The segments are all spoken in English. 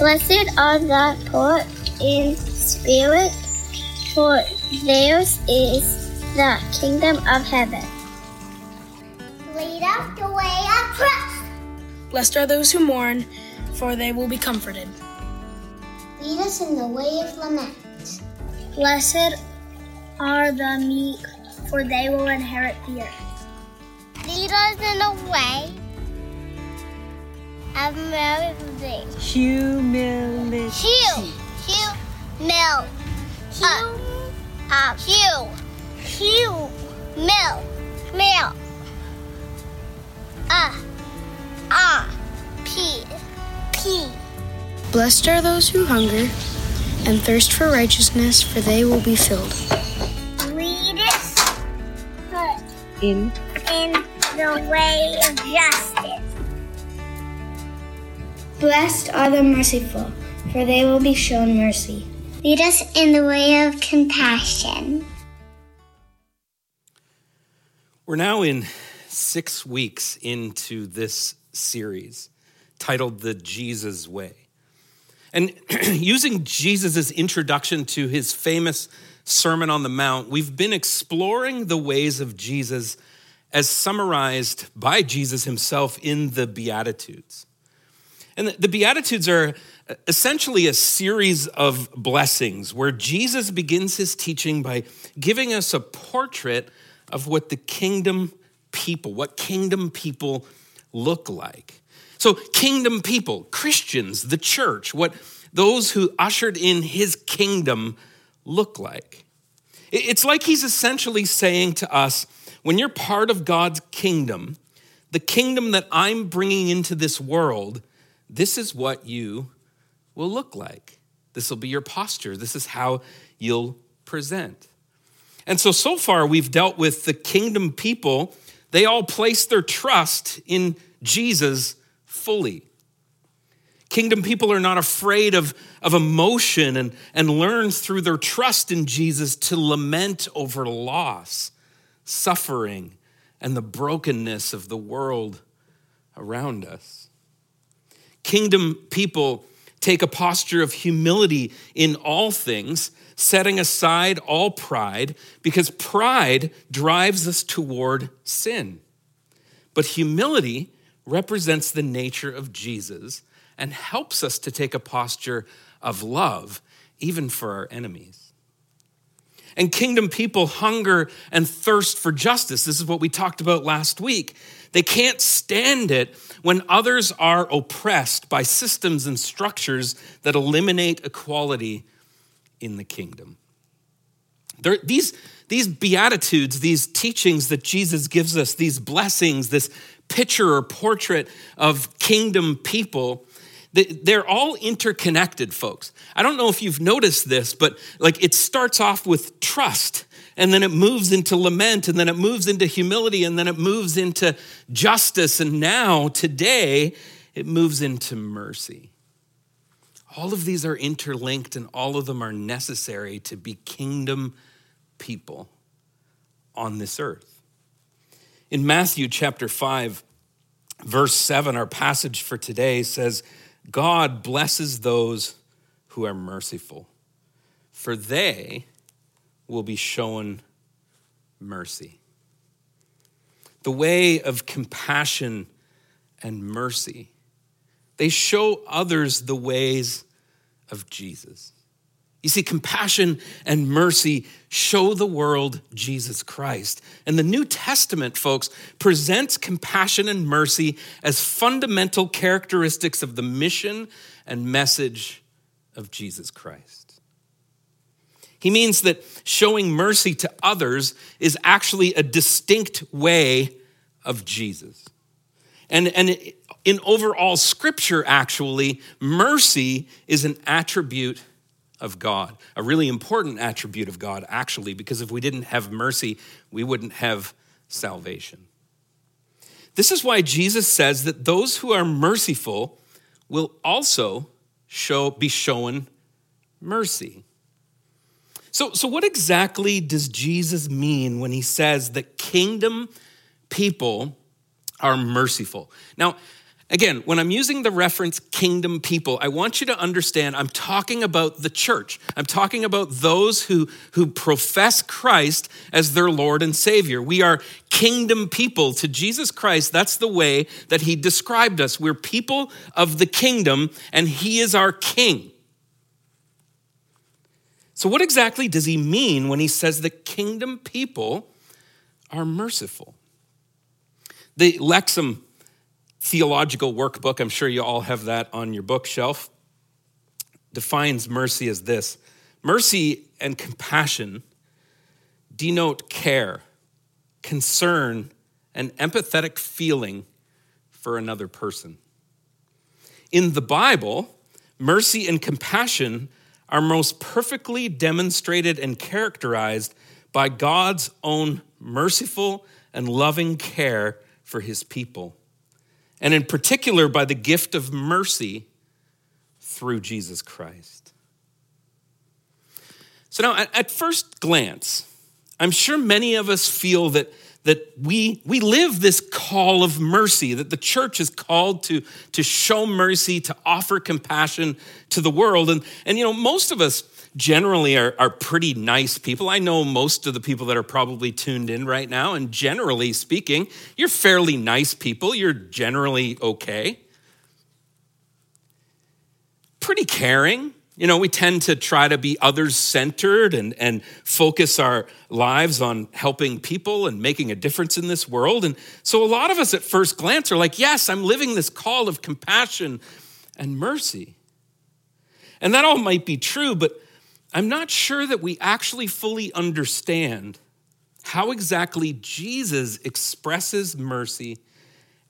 Blessed are the poor in spirit, for theirs is the kingdom of heaven. Lead us the way of trust. Blessed are those who mourn, for they will be comforted. Lead us in the way of lament. Blessed are the meek, for they will inherit the earth. Lead us in the way of humility. Humility. Hugh. Hugh. Mill. Hugh. Uh, Hugh. Hugh. Mill. Mill. Uh. Ah. P. P. Blessed are those who hunger and thirst for righteousness, for they will be filled. Lead us In in the way of justice. Blessed are the merciful, for they will be shown mercy. Lead us in the way of compassion. We're now in six weeks into this series titled The Jesus Way. And using Jesus' introduction to his famous Sermon on the Mount, we've been exploring the ways of Jesus as summarized by Jesus himself in the Beatitudes. And the Beatitudes are uh, essentially a series of blessings where Jesus begins his teaching by giving us a portrait of what the kingdom people, what kingdom people look like. So, kingdom people, Christians, the church, what those who ushered in his kingdom look like. It's like he's essentially saying to us when you're part of God's kingdom, the kingdom that I'm bringing into this world, this is what you will look like. This will be your posture. This is how you'll present. And so, so far, we've dealt with the kingdom people. They all place their trust in Jesus fully. Kingdom people are not afraid of, of emotion and, and learn through their trust in Jesus to lament over loss, suffering, and the brokenness of the world around us. Kingdom people take a posture of humility in all things, setting aside all pride, because pride drives us toward sin. But humility represents the nature of Jesus and helps us to take a posture of love, even for our enemies. And kingdom people hunger and thirst for justice. This is what we talked about last week. They can't stand it when others are oppressed by systems and structures that eliminate equality in the kingdom. There, these, these beatitudes, these teachings that Jesus gives us, these blessings, this picture or portrait of kingdom people, they're all interconnected, folks. I don't know if you've noticed this, but like it starts off with trust and then it moves into lament, and then it moves into humility, and then it moves into justice, and now, today, it moves into mercy. All of these are interlinked, and all of them are necessary to be kingdom people on this earth. In Matthew chapter 5, verse 7, our passage for today says, God blesses those who are merciful, for they will be shown mercy. The way of compassion and mercy. They show others the ways of Jesus. You see, compassion and mercy show the world Jesus Christ. And the New Testament, folks, presents compassion and mercy as fundamental characteristics of the mission and message of Jesus Christ. He means that showing mercy to others is actually a distinct way of Jesus. And, and in overall scripture, actually, mercy is an attribute of God, a really important attribute of God, actually, because if we didn't have mercy, we wouldn't have salvation. This is why Jesus says that those who are merciful will also show, be shown mercy. So, so, what exactly does Jesus mean when he says that kingdom people are merciful? Now, Again, when I'm using the reference kingdom people, I want you to understand I'm talking about the church. I'm talking about those who, who profess Christ as their Lord and Savior. We are kingdom people to Jesus Christ. That's the way that He described us. We're people of the kingdom, and He is our King. So, what exactly does He mean when He says the kingdom people are merciful? The Lexham theological wordbook, I'm sure you all have that on your bookshelf, defines mercy as this mercy and compassion denote care, concern, and empathetic feeling for another person. In the Bible, mercy and compassion are most perfectly demonstrated and characterized by God's own merciful and loving care for his people and in particular by the gift of mercy through Jesus Christ. So now, at first glance, I'm sure many of us feel that, that we, we live this call of mercy, that the church is called to, to show mercy, to offer compassion to the world. And, and you know, most of us generally are, are pretty nice people. I know most of the people that are probably tuned in right now, and generally speaking, you're fairly nice people. You're generally okay. Pretty caring. You know, we tend to try to be others centered and, and focus our lives on helping people and making a difference in this world. And so, a lot of us at first glance are like, yes, I'm living this call of compassion and mercy. And that all might be true, but I'm not sure that we actually fully understand how exactly Jesus expresses mercy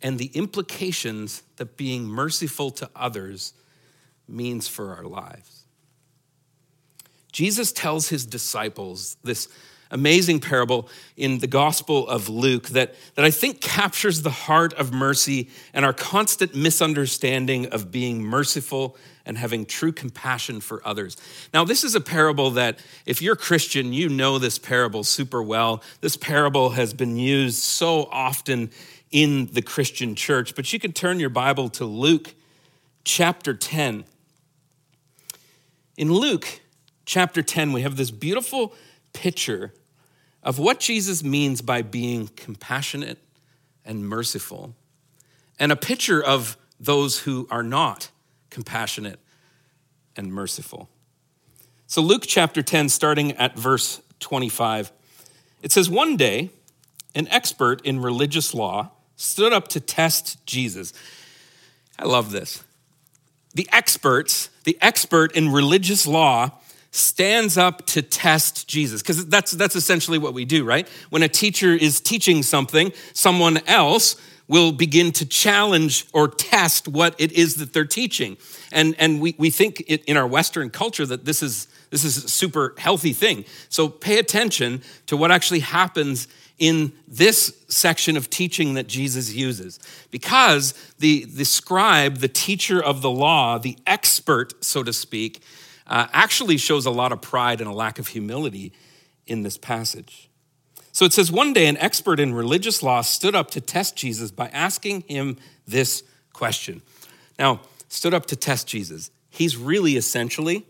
and the implications that being merciful to others means for our lives. Jesus tells his disciples this amazing parable in the Gospel of Luke that, that I think captures the heart of mercy and our constant misunderstanding of being merciful and having true compassion for others. Now, this is a parable that, if you're Christian, you know this parable super well. This parable has been used so often in the Christian church, but you can turn your Bible to Luke chapter 10. In Luke chapter 10, we have this beautiful picture of what Jesus means by being compassionate and merciful, and a picture of those who are not compassionate and merciful. So, Luke chapter 10, starting at verse 25, it says, One day, an expert in religious law stood up to test Jesus. I love this. The experts, the expert in religious law, stands up to test Jesus. Because that's, that's essentially what we do, right? When a teacher is teaching something, someone else will begin to challenge or test what it is that they're teaching. And, and we, we think it, in our Western culture that this is, this is a super healthy thing. So pay attention to what actually happens in this section of teaching that Jesus uses. Because the, the scribe, the teacher of the law, the expert, so to speak, uh, actually shows a lot of pride and a lack of humility in this passage. So it says, One day an expert in religious law stood up to test Jesus by asking him this question. Now, stood up to test Jesus. He's really essentially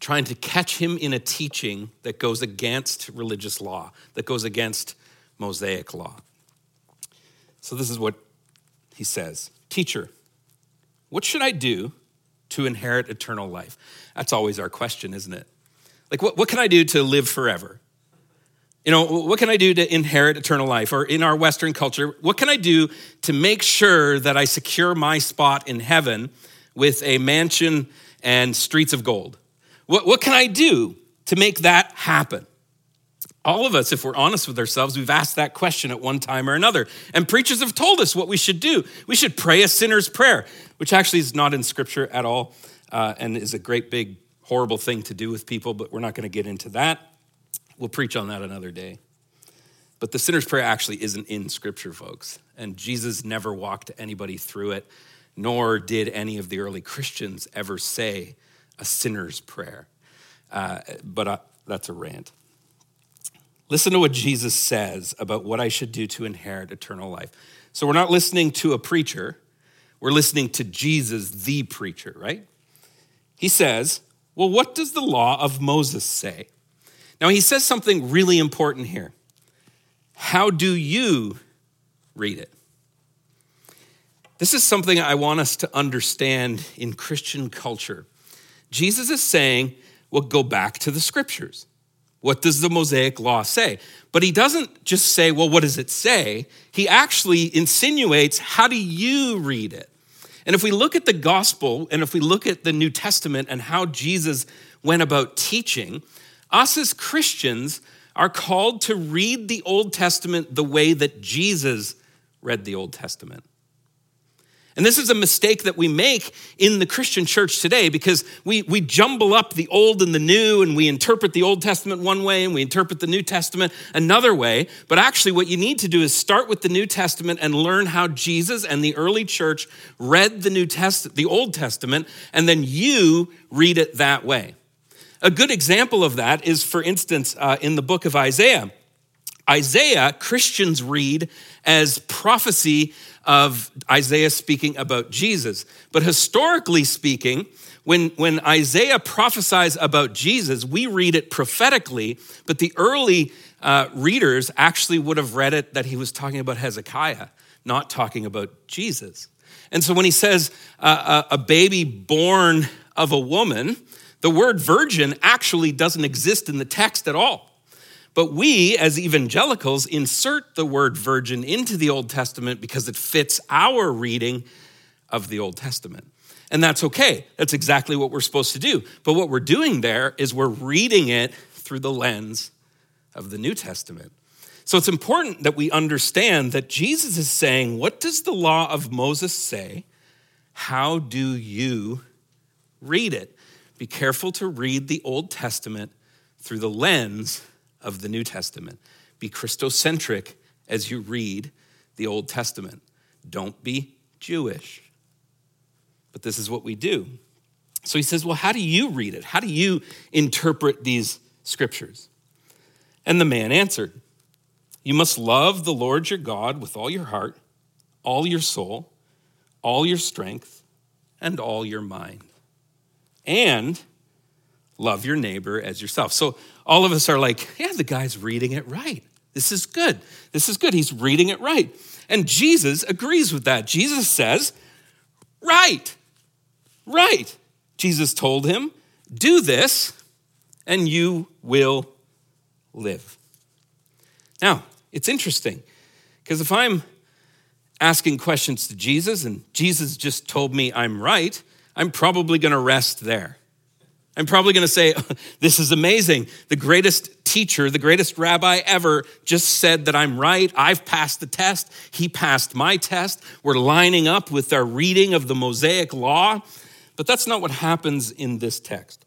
trying to catch him in a teaching that goes against religious law, that goes against Mosaic law. So this is what he says Teacher, what should I do to inherit eternal life? That's always our question, isn't it? Like, what, what can I do to live forever? You know, what can I do to inherit eternal life? Or in our Western culture, what can I do to make sure that I secure my spot in heaven with a mansion and streets of gold? What, what can I do to make that happen? All of us, if we're honest with ourselves, we've asked that question at one time or another. And preachers have told us what we should do. We should pray a sinner's prayer, which actually is not in scripture at all uh, and is a great, big, horrible thing to do with people, but we're not going to get into that. We'll preach on that another day. But the sinner's prayer actually isn't in scripture, folks. And Jesus never walked anybody through it, nor did any of the early Christians ever say a sinner's prayer. Uh, but uh, that's a rant. Listen to what Jesus says about what I should do to inherit eternal life. So we're not listening to a preacher, we're listening to Jesus, the preacher, right? He says, Well, what does the law of Moses say? Now, he says something really important here. How do you read it? This is something I want us to understand in Christian culture. Jesus is saying, well, go back to the scriptures. What does the Mosaic law say? But he doesn't just say, well, what does it say? He actually insinuates, how do you read it? And if we look at the gospel and if we look at the New Testament and how Jesus went about teaching, us as Christians are called to read the Old Testament the way that Jesus read the Old Testament. And this is a mistake that we make in the Christian church today because we, we jumble up the old and the new and we interpret the Old Testament one way and we interpret the New Testament another way. But actually, what you need to do is start with the New Testament and learn how Jesus and the early church read the New Test, the Old Testament, and then you read it that way. A good example of that is, for instance, uh, in the book of Isaiah. Isaiah, Christians read as prophecy of Isaiah speaking about Jesus. But historically speaking, when, when Isaiah prophesies about Jesus, we read it prophetically, but the early uh, readers actually would have read it that he was talking about Hezekiah, not talking about Jesus. And so when he says uh, a, a baby born of a woman, the word virgin actually doesn't exist in the text at all. But we, as evangelicals, insert the word virgin into the Old Testament because it fits our reading of the Old Testament. And that's okay. That's exactly what we're supposed to do. But what we're doing there is we're reading it through the lens of the New Testament. So it's important that we understand that Jesus is saying, What does the law of Moses say? How do you read it? Be careful to read the Old Testament through the lens of the New Testament. Be Christocentric as you read the Old Testament. Don't be Jewish. But this is what we do. So he says, Well, how do you read it? How do you interpret these scriptures? And the man answered, You must love the Lord your God with all your heart, all your soul, all your strength, and all your mind. And love your neighbor as yourself. So all of us are like, yeah, the guy's reading it right. This is good. This is good. He's reading it right. And Jesus agrees with that. Jesus says, right, right. Jesus told him, do this and you will live. Now, it's interesting because if I'm asking questions to Jesus and Jesus just told me I'm right, I'm probably going to rest there. I'm probably going to say, This is amazing. The greatest teacher, the greatest rabbi ever just said that I'm right. I've passed the test. He passed my test. We're lining up with our reading of the Mosaic law. But that's not what happens in this text.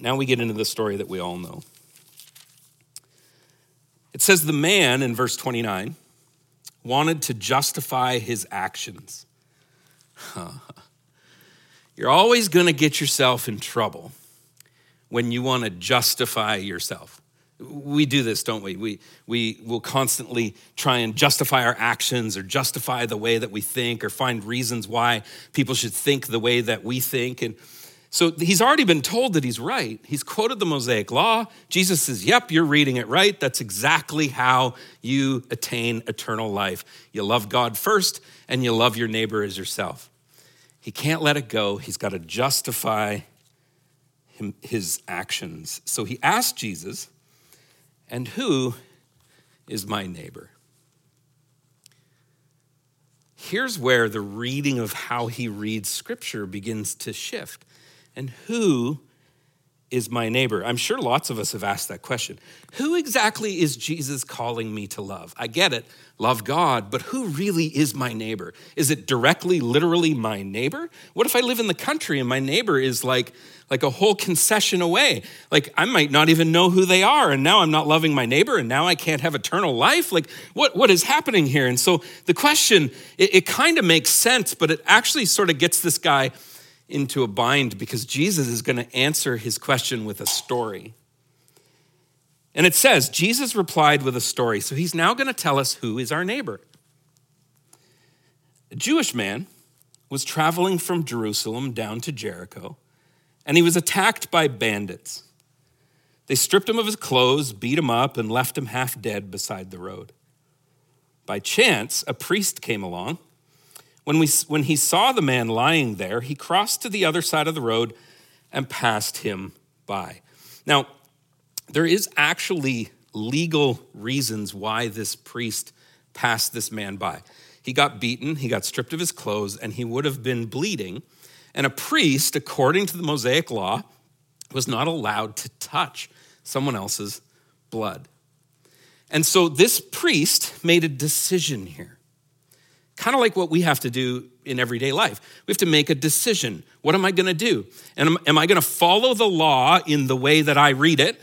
Now we get into the story that we all know. It says, The man in verse 29 wanted to justify his actions. You're always going to get yourself in trouble when you want to justify yourself. We do this, don't we? We, we will constantly try and justify our actions or justify the way that we think or find reasons why people should think the way that we think. And so he's already been told that he's right. He's quoted the Mosaic Law. Jesus says, Yep, you're reading it right. That's exactly how you attain eternal life. You love God first and you love your neighbor as yourself. He can't let it go. He's got to justify him, his actions. So he asked Jesus, And who is my neighbor? Here's where the reading of how he reads scripture begins to shift. And who is my neighbor? I'm sure lots of us have asked that question. Who exactly is Jesus calling me to love? I get it, love God, but who really is my neighbor? Is it directly, literally my neighbor? What if I live in the country and my neighbor is like, like a whole concession away? Like I might not even know who they are, and now I'm not loving my neighbor, and now I can't have eternal life? Like what, what is happening here? And so the question, it, it kind of makes sense, but it actually sort of gets this guy into a bind because Jesus is going to answer his question with a story. And it says, Jesus replied with a story. So he's now going to tell us who is our neighbor. A Jewish man was traveling from Jerusalem down to Jericho, and he was attacked by bandits. They stripped him of his clothes, beat him up, and left him half dead beside the road. By chance, a priest came along. When, we, when he saw the man lying there, he crossed to the other side of the road and passed him by. Now, there is actually legal reasons why this priest passed this man by. He got beaten, he got stripped of his clothes, and he would have been bleeding. And a priest, according to the Mosaic law, was not allowed to touch someone else's blood. And so this priest made a decision here, kind of like what we have to do in everyday life. We have to make a decision. What am I going to do? And am, am I going to follow the law in the way that I read it?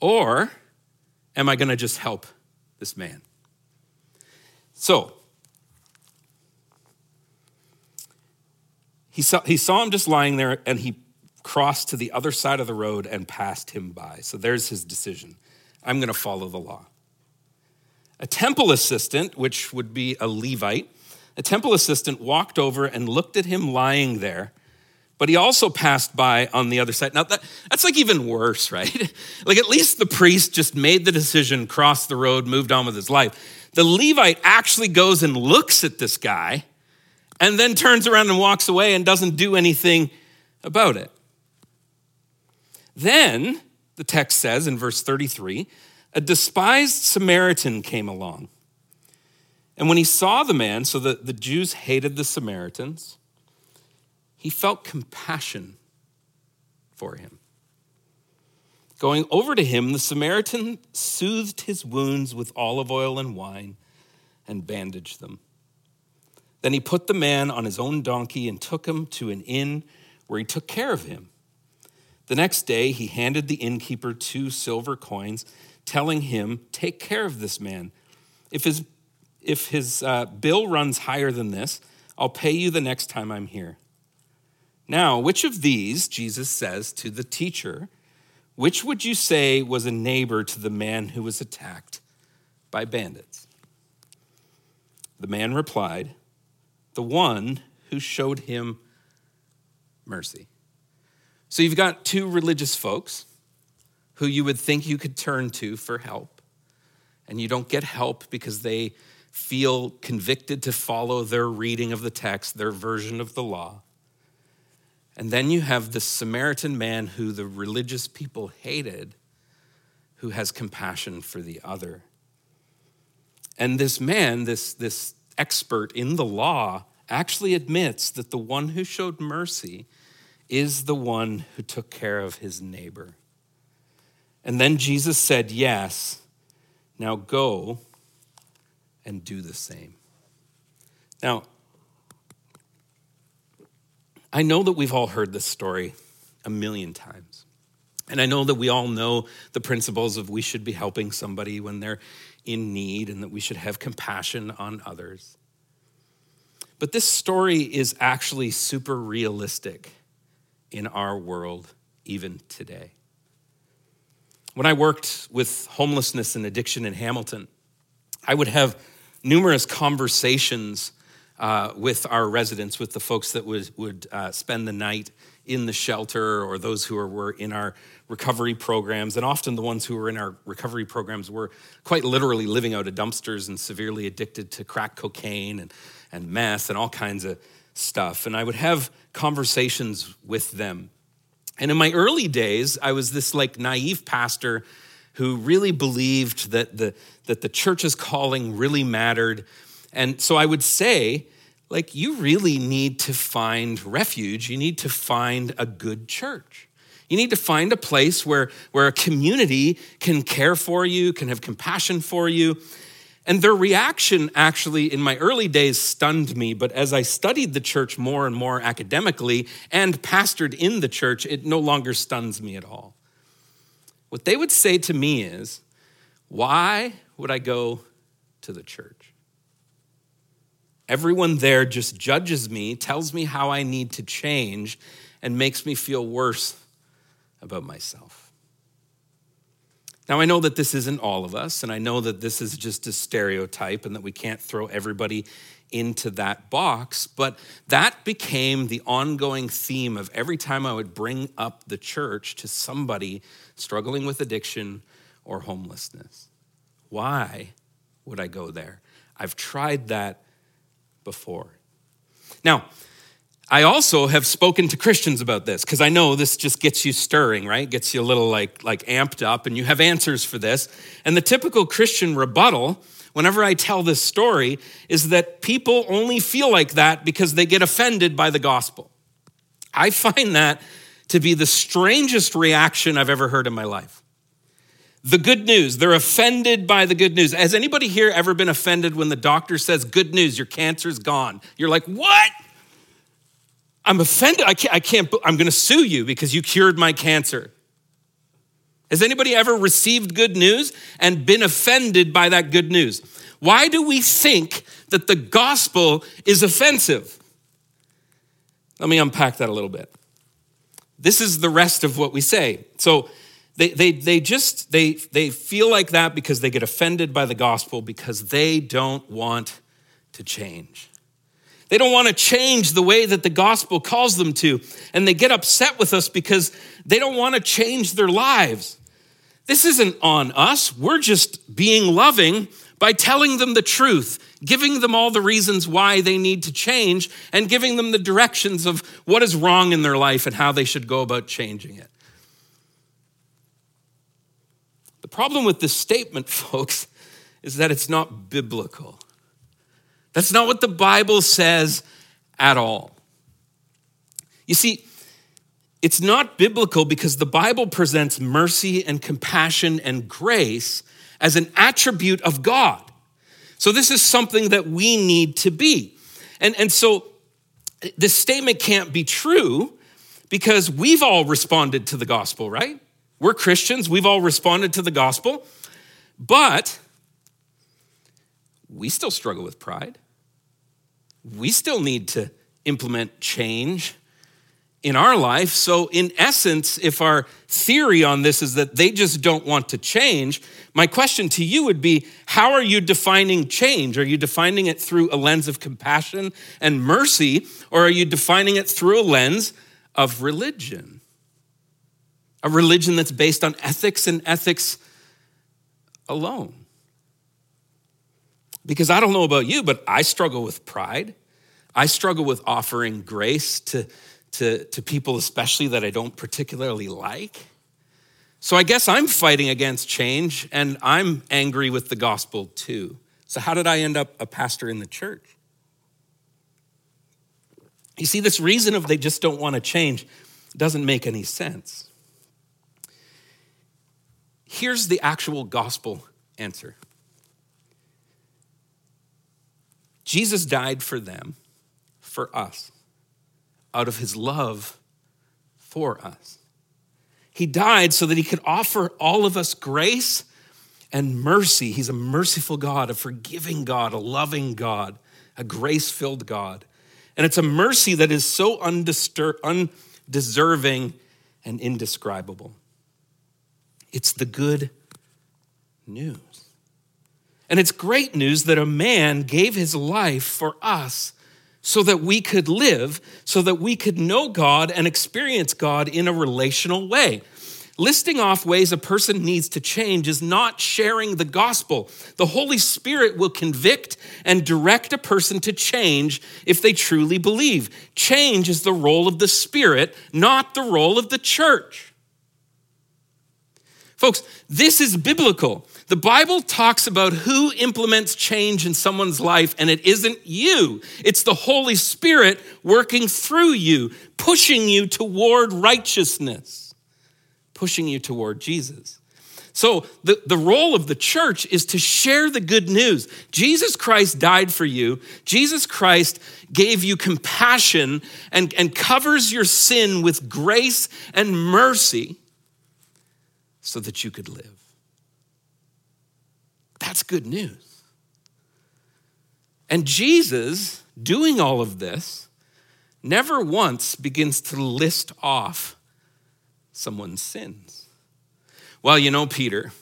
Or am I going to just help this man? So, he saw, he saw him just lying there and he crossed to the other side of the road and passed him by. So there's his decision. I'm going to follow the law. A temple assistant, which would be a Levite, a temple assistant walked over and looked at him lying there, but he also passed by on the other side. Now, that, that's like even worse, right? like at least the priest just made the decision, crossed the road, moved on with his life. The Levite actually goes and looks at this guy and then turns around and walks away and doesn't do anything about it. Then, the text says in verse 33 a despised Samaritan came along. And when he saw the man, so that the Jews hated the Samaritans, he felt compassion for him. Going over to him, the Samaritan soothed his wounds with olive oil and wine and bandaged them. Then he put the man on his own donkey and took him to an inn where he took care of him. The next day, he handed the innkeeper two silver coins, telling him, Take care of this man. If his, if his uh, bill runs higher than this, I'll pay you the next time I'm here. Now, which of these, Jesus says to the teacher, which would you say was a neighbor to the man who was attacked by bandits? The man replied, The one who showed him mercy. So you've got two religious folks who you would think you could turn to for help, and you don't get help because they feel convicted to follow their reading of the text, their version of the law. And then you have the Samaritan man who the religious people hated, who has compassion for the other. And this man, this, this expert in the law, actually admits that the one who showed mercy is the one who took care of his neighbor. And then Jesus said, Yes, now go and do the same. Now, I know that we've all heard this story a million times. And I know that we all know the principles of we should be helping somebody when they're in need and that we should have compassion on others. But this story is actually super realistic in our world even today. When I worked with homelessness and addiction in Hamilton, I would have numerous conversations uh, with our residents, with the folks that would, would uh, spend the night in the shelter or those who were in our recovery programs. And often the ones who were in our recovery programs were quite literally living out of dumpsters and severely addicted to crack cocaine and, and meth and all kinds of stuff. And I would have conversations with them. And in my early days, I was this like naive pastor who really believed that the, that the church's calling really mattered. And so I would say, like, you really need to find refuge. You need to find a good church. You need to find a place where, where a community can care for you, can have compassion for you, and their reaction actually in my early days stunned me, but as I studied the church more and more academically and pastored in the church, it no longer stuns me at all. What they would say to me is, Why would I go to the church? Everyone there just judges me, tells me how I need to change, and makes me feel worse about myself. Now, I know that this isn't all of us, and I know that this is just a stereotype and that we can't throw everybody into that box, but that became the ongoing theme of every time I would bring up the church to somebody struggling with addiction or homelessness. Why would I go there? I've tried that before. Now, I also have spoken to Christians about this because I know this just gets you stirring, right? Gets you a little like, like amped up, and you have answers for this. And the typical Christian rebuttal, whenever I tell this story, is that people only feel like that because they get offended by the gospel. I find that to be the strangest reaction I've ever heard in my life. The good news, they're offended by the good news. Has anybody here ever been offended when the doctor says, Good news, your cancer's gone? You're like, What? I'm offended. I can't, I can't I'm going to sue you because you cured my cancer. Has anybody ever received good news and been offended by that good news? Why do we think that the gospel is offensive? Let me unpack that a little bit. This is the rest of what we say. So they, they, they just they, they feel like that because they get offended by the gospel because they don't want to change. They don't want to change the way that the gospel calls them to. And they get upset with us because they don't want to change their lives. This isn't on us. We're just being loving by telling them the truth, giving them all the reasons why they need to change, and giving them the directions of what is wrong in their life and how they should go about changing it. The problem with this statement, folks, is that it's not biblical. That's not what the Bible says at all. You see, it's not biblical because the Bible presents mercy and compassion and grace as an attribute of God. So, this is something that we need to be. And, and so, this statement can't be true because we've all responded to the gospel, right? We're Christians, we've all responded to the gospel, but we still struggle with pride we still need to implement change in our life. So, in essence, if our theory on this is that they just don't want to change, my question to you would be how are you defining change? Are you defining it through a lens of compassion and mercy, or are you defining it through a lens of religion? A religion that's based on ethics and ethics alone. Because I don't know about you, but I struggle with pride. I struggle with offering grace to, to, to people, especially that I don't particularly like. So I guess I'm fighting against change and I'm angry with the gospel too. So, how did I end up a pastor in the church? You see, this reason of they just don't want to change doesn't make any sense. Here's the actual gospel answer Jesus died for them, for us, out of his love for us. He died so that he could offer all of us grace and mercy. He's a merciful God, a forgiving God, a loving God, a grace filled God. And it's a mercy that is so undeserving and indescribable. It's the good news. And it's great news that a man gave his life for us so that we could live, so that we could know God and experience God in a relational way. Listing off ways a person needs to change is not sharing the gospel. The Holy Spirit will convict and direct a person to change if they truly believe. Change is the role of the Spirit, not the role of the church. Folks, this is biblical. The Bible talks about who implements change in someone's life, and it isn't you. It's the Holy Spirit working through you, pushing you toward righteousness, pushing you toward Jesus. So, the, the role of the church is to share the good news. Jesus Christ died for you. Jesus Christ gave you compassion and, and covers your sin with grace and mercy so that you could live. That's good news. And Jesus, doing all of this, never once begins to list off someone's sins. Well, you know, Peter,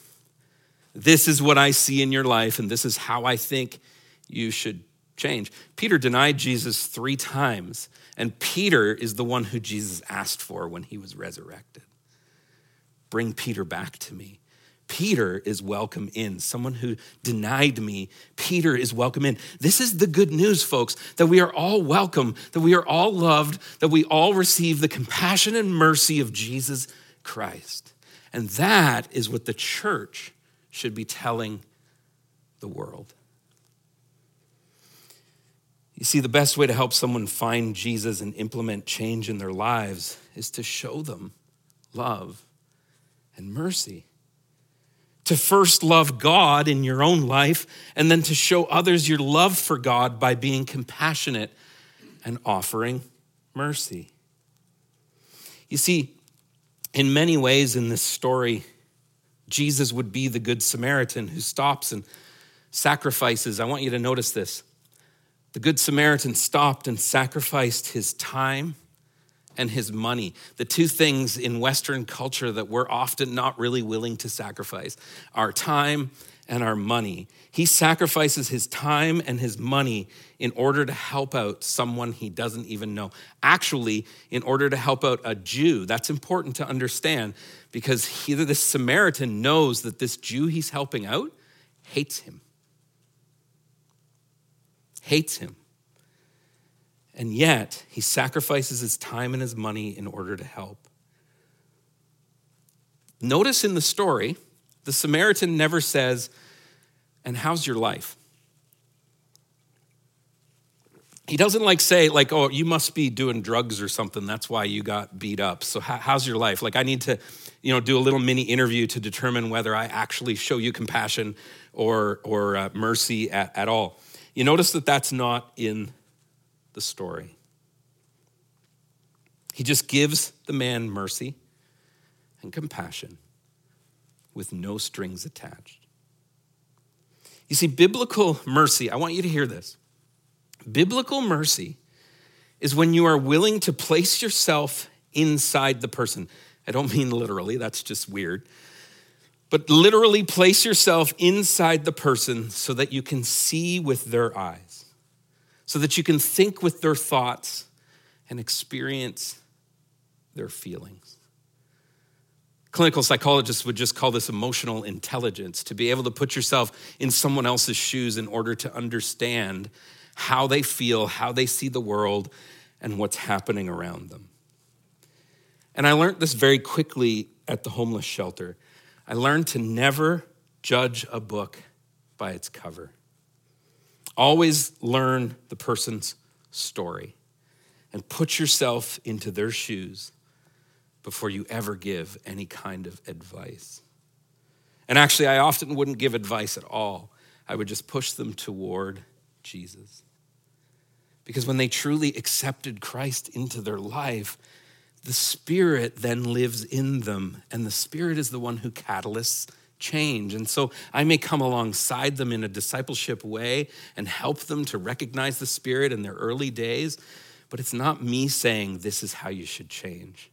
This is what I see in your life, and this is how I think you should change. Peter denied Jesus three times, and Peter is the one who Jesus asked for when he was resurrected. Bring Peter back to me. Peter is welcome in. Someone who denied me, Peter is welcome in. This is the good news, folks, that we are all welcome, that we are all loved, that we all receive the compassion and mercy of Jesus Christ. And that is what the church should be telling the world. You see, the best way to help someone find Jesus and implement change in their lives is to show them love and mercy. To first love God in your own life, and then to show others your love for God by being compassionate and offering mercy. You see, in many ways in this story, Jesus would be the Good Samaritan who stops and sacrifices. I want you to notice this the Good Samaritan stopped and sacrificed his time and his money. The two things in Western culture that we're often not really willing to sacrifice our time and our money. He sacrifices his time and his money in order to help out someone he doesn't even know. Actually, in order to help out a Jew. That's important to understand because he, this Samaritan knows that this Jew he's helping out hates him hates him. And yet, he sacrifices his time and his money in order to help. Notice in the story, the Samaritan never says, And how's your life? He doesn't like say, like, oh, you must be doing drugs or something. That's why you got beat up. So, how's your life? Like, I need to, you know, do a little mini interview to determine whether I actually show you compassion or, or uh, mercy at, at all. You notice that that's not in the story. He just gives the man mercy and compassion with no strings attached. You see, biblical mercy, I want you to hear this. Biblical mercy is when you are willing to place yourself inside the person. I don't mean literally, that's just weird but literally place yourself inside the person so that you can see with their eyes, so that you can think with their thoughts and experience their feelings. Clinical psychologists would just call this emotional intelligence to be able to put yourself in someone else's shoes in order to understand how they feel, how they see the world, and what's happening around them. And I learned this very quickly at the homeless shelter. I learned to never judge a book by its cover. Always learn the person's story and put yourself into their shoes before you ever give any kind of advice. And actually, I often wouldn't give advice at all. I would just push them toward Jesus. Because when they truly accepted Christ into their life, the Spirit then lives in them, and the Spirit is the one who catalysts change. And so I may come alongside them in a discipleship way and help them to recognize the Spirit in their early days, but it's not me saying this is how you should change.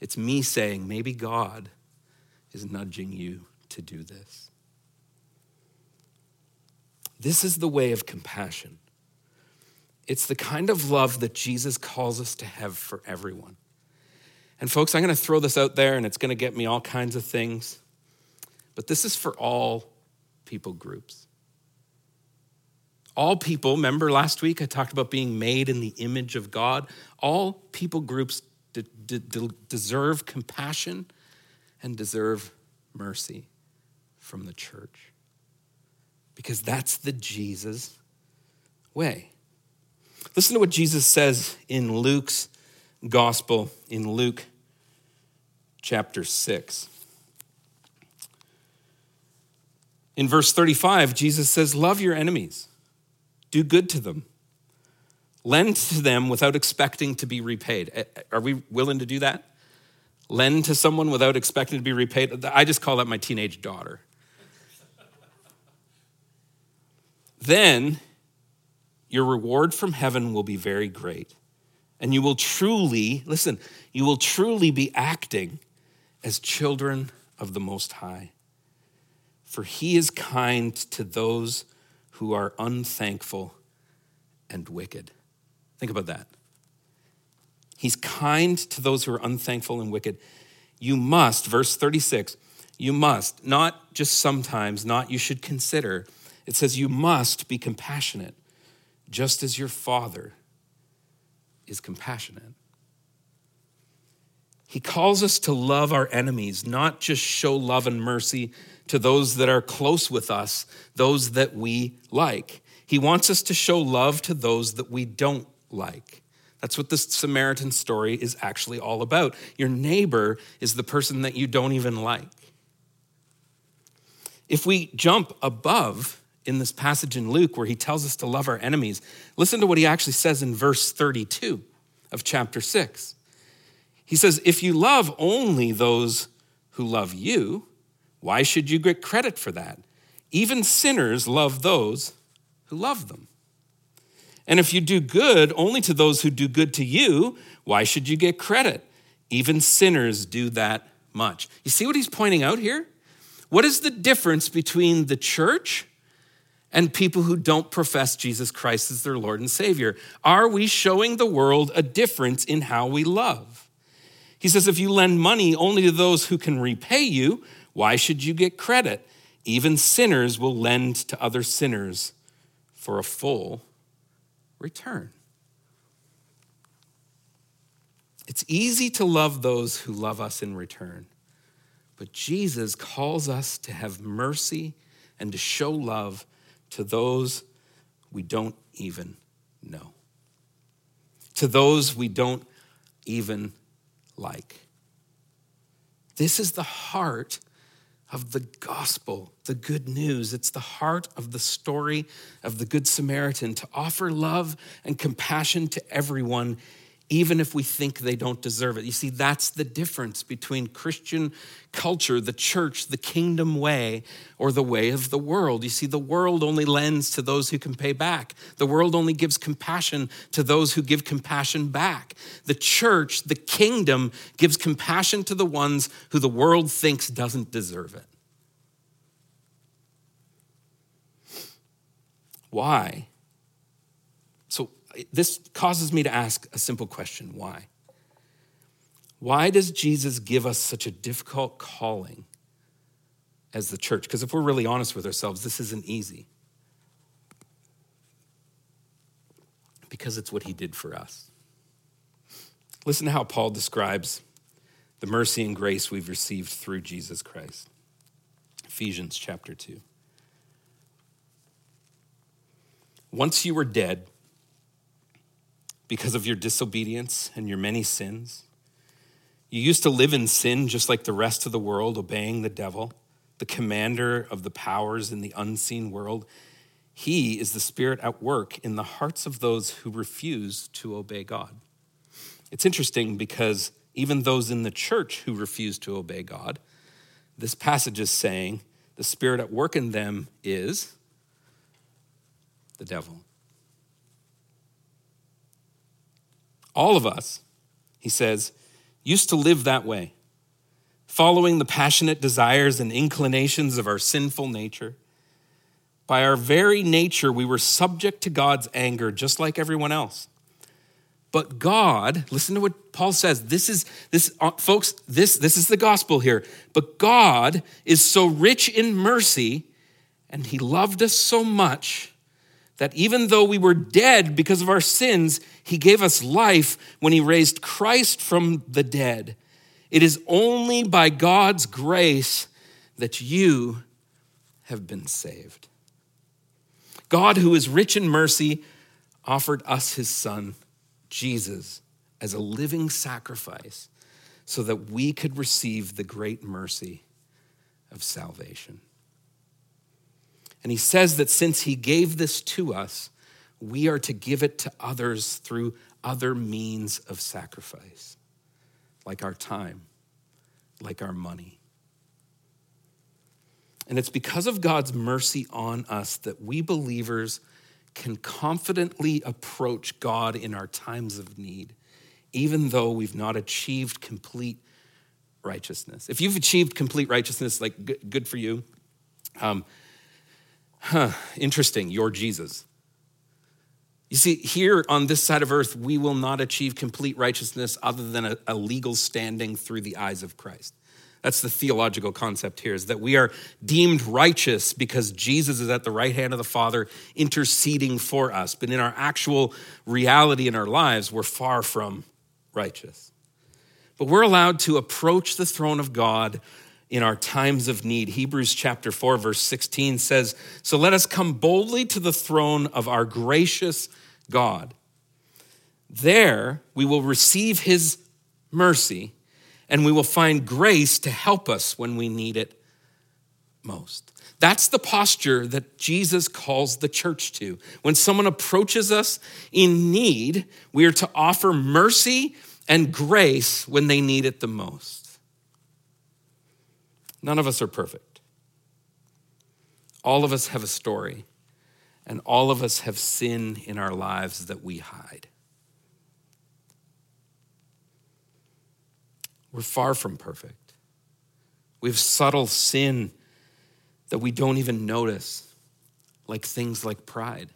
It's me saying maybe God is nudging you to do this. This is the way of compassion. It's the kind of love that Jesus calls us to have for everyone. And folks, I'm going to throw this out there and it's going to get me all kinds of things. But this is for all people groups. All people, remember last week I talked about being made in the image of God? All people groups de- de- deserve compassion and deserve mercy from the church. Because that's the Jesus way. Listen to what Jesus says in Luke's gospel in Luke chapter 6. In verse 35, Jesus says, Love your enemies, do good to them, lend to them without expecting to be repaid. Are we willing to do that? Lend to someone without expecting to be repaid? I just call that my teenage daughter. then your reward from heaven will be very great and you will truly, listen, you will truly be acting as children of the Most High. For he is kind to those who are unthankful and wicked. Think about that. He's kind to those who are unthankful and wicked. You must, verse 36, you must, not just sometimes, not you should consider. It says you must be compassionate, just as your Father is compassionate. He calls us to love our enemies, not just show love and mercy to those that are close with us, those that we like. He wants us to show love to those that we don't like. That's what this Samaritan story is actually all about. Your neighbor is the person that you don't even like. If we jump above in this passage in Luke where he tells us to love our enemies, listen to what he actually says in verse 32 of chapter 6. He says, If you love only those who love you, why should you get credit for that? Even sinners love those who love them. And if you do good only to those who do good to you, why should you get credit? Even sinners do that much. You see what he's pointing out here? What is the difference between the church and people who don't profess Jesus Christ as their Lord and Savior? Are we showing the world a difference in how we love? He says, if you lend money only to those who can repay you, why should you get credit? Even sinners will lend to other sinners for a full return. It's easy to love those who love us in return, but Jesus calls us to have mercy and to show love to those we don't even know, to those we don't even like. This is the heart of the gospel, the good news. It's the heart of the story of the Good Samaritan to offer love and compassion to everyone, even if we think they don't deserve it. You see, that's the difference between Christian culture, the church, the kingdom way, or the way of the world. You see, the world only lends to those who can pay back, the world only gives compassion to those who give compassion back. The church, the kingdom, gives compassion to the ones who the world thinks doesn't deserve it. Why? This causes me to ask a simple question why? Why does Jesus give us such a difficult calling as the church? Because if we're really honest with ourselves, this isn't easy. Because it's what he did for us. Listen to how Paul describes the mercy and grace we've received through Jesus Christ. Ephesians chapter 2. Once you were dead, because of your disobedience and your many sins. You used to live in sin just like the rest of the world, obeying the devil, the commander of the powers in the unseen world. He is the spirit at work in the hearts of those who refuse to obey God. It's interesting because even those in the church who refuse to obey God, this passage is saying the spirit at work in them is the devil. All of us, he says, used to live that way, following the passionate desires and inclinations of our sinful nature. By our very nature, we were subject to God's anger just like everyone else. But God, listen to what Paul says. This is this uh, folks, this this is the gospel here. But God is so rich in mercy and he loved us so much that even though we were dead because of our sins, he gave us life when he raised Christ from the dead. It is only by God's grace that you have been saved. God, who is rich in mercy, offered us his son, Jesus, as a living sacrifice so that we could receive the great mercy of salvation. And he says that since he gave this to us, we are to give it to others through other means of sacrifice, like our time, like our money. And it's because of God's mercy on us that we believers can confidently approach God in our times of need, even though we've not achieved complete righteousness. If you've achieved complete righteousness, like good for you, Um, huh, interesting, you're Jesus. You see, here on this side of earth, we will not achieve complete righteousness other than a, a, legal standing through the eyes of Christ. That's the theological concept here is that we are deemed righteous because Jesus is at the right hand of the Father interceding for us. But in our actual reality in our lives, we're far from righteous. But we're allowed to approach the throne of God in our times of need. Hebrews chapter 4, verse 16 says, So let us come boldly to the throne of our gracious God. There we will receive his mercy and we will find grace to help us when we need it most. That's the posture that Jesus calls the church to. When someone approaches us in need, we are to offer mercy and grace when they need it the most. None of us are perfect. All of us have a story, and all of us have sin in our lives that we hide. We're far from perfect. We have subtle sin that we don't even notice, like things like pride.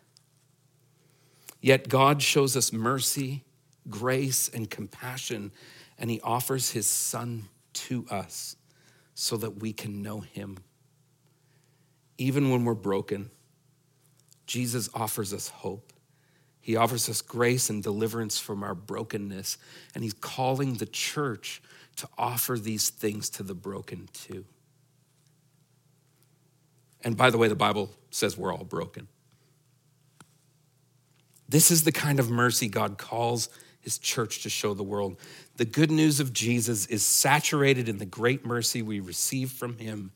Yet God shows us mercy, grace, and compassion, and He offers His Son to us so that we can know Him. Even when we're broken, Jesus offers us hope. He offers us grace and deliverance from our brokenness, and He's calling the church to offer these things to the broken too. And by the way, the Bible says we're all broken. This is the kind of mercy God calls his church to show the world. The good news of Jesus is saturated in the great mercy we receive from him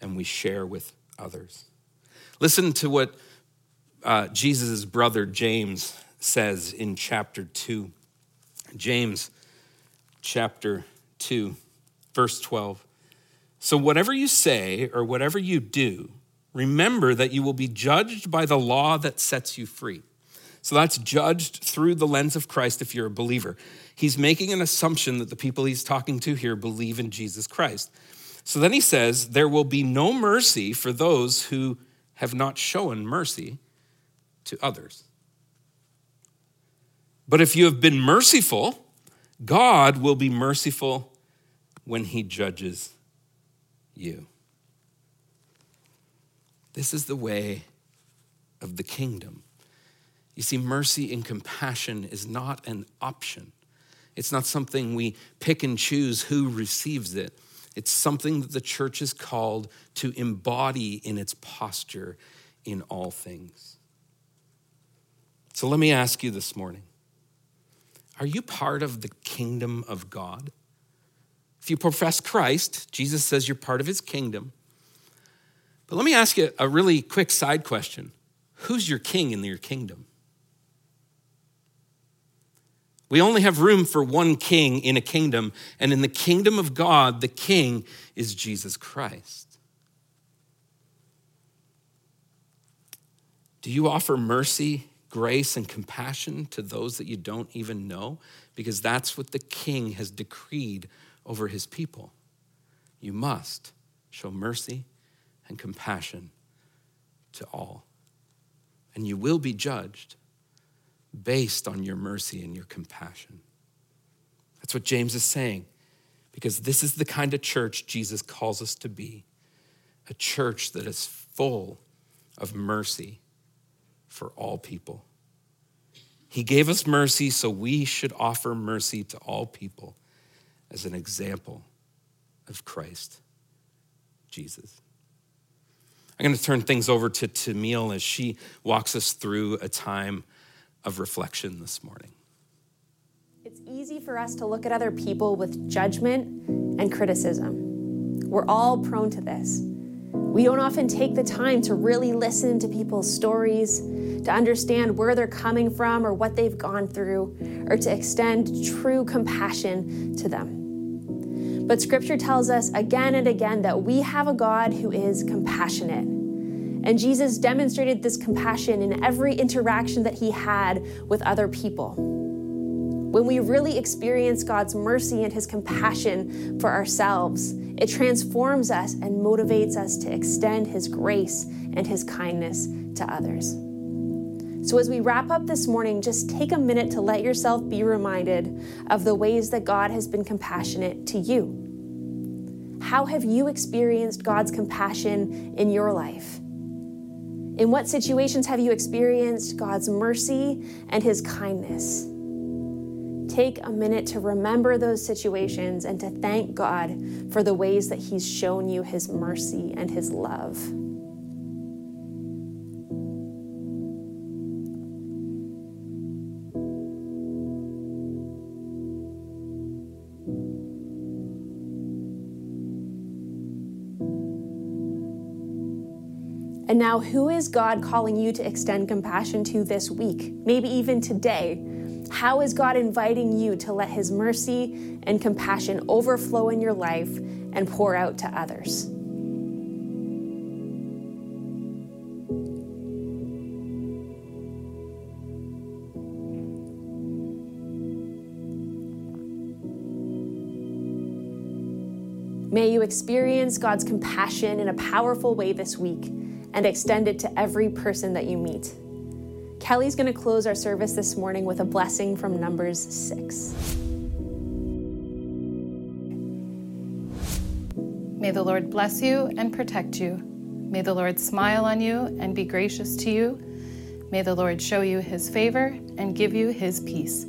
and we share with others. Listen to what uh, Jesus' brother James says in chapter 2. James chapter 2, verse 12. So, whatever you say or whatever you do, remember that you will be judged by the law that sets you free. So that's judged through the lens of Christ if you're a believer. He's making an assumption that the people he's talking to here believe in Jesus Christ. So then he says, There will be no mercy for those who have not shown mercy to others. But if you have been merciful, God will be merciful when he judges you. This is the way of the kingdom. You see, mercy and compassion is not an option. It's not something we pick and choose who receives it. It's something that the church is called to embody in its posture in all things. So let me ask you this morning Are you part of the kingdom of God? If you profess Christ, Jesus says you're part of his kingdom. But let me ask you a really quick side question Who's your king in your kingdom? We only have room for one king in a kingdom, and in the kingdom of God, the king is Jesus Christ. Do you offer mercy, grace, and compassion to those that you don't even know? Because that's what the king has decreed over his people. You must show mercy and compassion to all, and you will be judged based on your mercy and your compassion. That's what James is saying, because this is the kind of church Jesus calls us to be a church that is full of mercy for all people. He gave us mercy, so we should offer mercy to all people as an example of Christ Jesus. I'm going to turn things over to Tamil as she walks us through a time of reflection this morning. It's easy for us to look at other people with judgment and criticism. We're all prone to this. We don't often take the time to really listen to people's stories, to understand where they're coming from or what they've gone through, or to extend true compassion to them. But scripture tells us again and again that we have a God who is compassionate. And Jesus demonstrated this compassion in every interaction that he had with other people. When we really experience God's mercy and his compassion for ourselves, It transforms us and motivates us to extend His grace and His kindness to others. So, as we wrap up this morning, just take a minute to let yourself be reminded of the ways that God has been compassionate to you. How have you experienced God's compassion in your life? In what situations have you experienced God's mercy and His kindness? Take a minute to remember those situations and to thank God for the ways that He's shown you His mercy and His love. And now, who is God calling you to extend compassion to this week? Maybe even today. How is God inviting you to let His mercy and compassion overflow in your life and pour out to others? May you experience God's compassion in a powerful way this week and extend it to every person that you meet. Kelly's going to close our service this morning with a blessing from Numbers 6. May the Lord bless you and protect you. May the Lord smile on you and be gracious to you. May the Lord show you his favor and give you his peace.